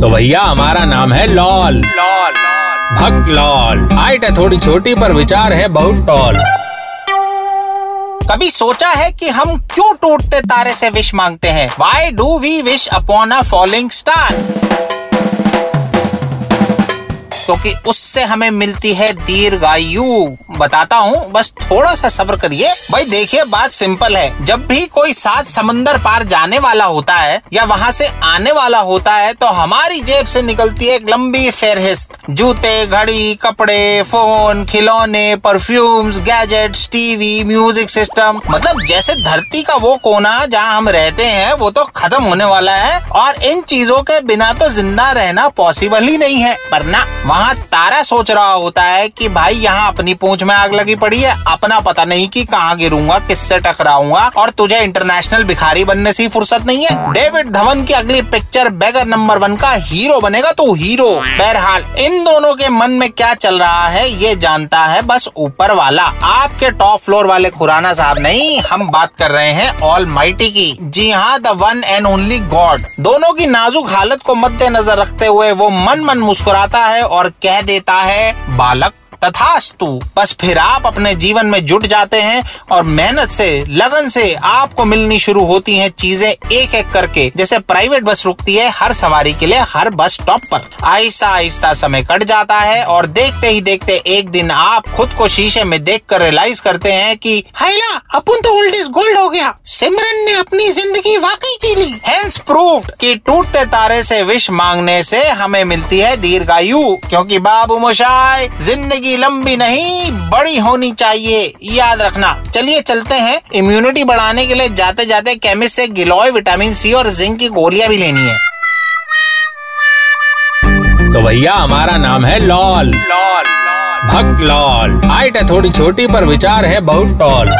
तो भैया, हमारा नाम है लॉल। लॉल भक्त लॉल। हाइट है थोड़ी छोटी, पर विचार है बहुत टॉल। कभी सोचा है कि हम क्यों टूटते तारे से विश मांगते हैं? Why do we wish upon a following star क्योंकि उससे हमें मिलती है दीर्घायु। बताता हूँ, बस थोड़ा सा सब्र करिए। भाई देखिए, बात सिंपल है। जब भी कोई सात समंदर पार जाने वाला होता है या वहाँ से आने वाला होता है तो हमारी जेब से निकलती है एक लंबी फेरहिस्त। जूते, घड़ी, कपड़े, फ़ोन, खिलौने, perfumes, gadgets, TV, music system. मतलब जैसे धरती का वो कोना जहाँ हम रहते हैं, वो तो खत्म होने वाला है। और इन चीज़ों के बिना तो ज़िंदा रहना पॉसिबल ही नहीं है। पर ना वहाँ तारा सोच रहा होता है कि भाई यहाँ अपनी पूंछ में आग लगी पड़ी है, अपना पता नहीं कि कहाँ गिरूँगा, किससे टकराऊँगा, और तुझे इंटरनेशनल भिखारी बनने से ही फुर्सत नहीं है। डेविड धवन की अगली पिक्चर बेगर नंबर वन का हीरो बनेगा तो हीरो बहरहाल, इन दोनों के मन में क्या चल रहा है, ये जानता है बस ऊपर वाला। आपके टॉप फ्लोर वाले खुराना साहब नहीं, हम बात कर रहे हैं ऑल माइटी की। जी हाँ the one and only god दोनों की नाजुक हालत को मद्देनजर रखते हुए वो मन मन मुस्कुराता है और कह देता है बालक। तथास्तु, बस फिर आप अपने जीवन में जुट जाते हैं और मेहनत से, लगन से आपको मिलनी शुरू होती हैं चीज़ें एक एक करके। जैसे प्राइवेट बस रुकती है हर सवारी के लिए हर बस स्टॉप पर। आहिस्ता आहिस्ता समय कट जाता है और देखते ही देखते एक दिन आप खुद को शीशे में देख कर रियलाइज़ करते हैं कि हाइला अपन तो ओल्ड इज़ गोल्ड हो गया। सिमरन ने अपनी ज़िंदगी वाकई जी ली प्रूव्ड कि टूटते तारे से विश मांगने से हमें मिलती है दीर्घायु, क्योंकि बाबू मुशाय ज़िंदगी लंबी नहीं बड़ी होनी चाहिए याद रखना। चलिए चलते हैं। इम्यूनिटी बढ़ाने के लिए जाते जाते केमिस्ट से गिलोय विटामिन सी और जिंक की गोलियाँ भी लेनी है। तो भैया हमारा नाम है लॉल। लॉल भक्त लॉल। हाइट है थोड़ी छोटी पर विचार है बहुत टॉल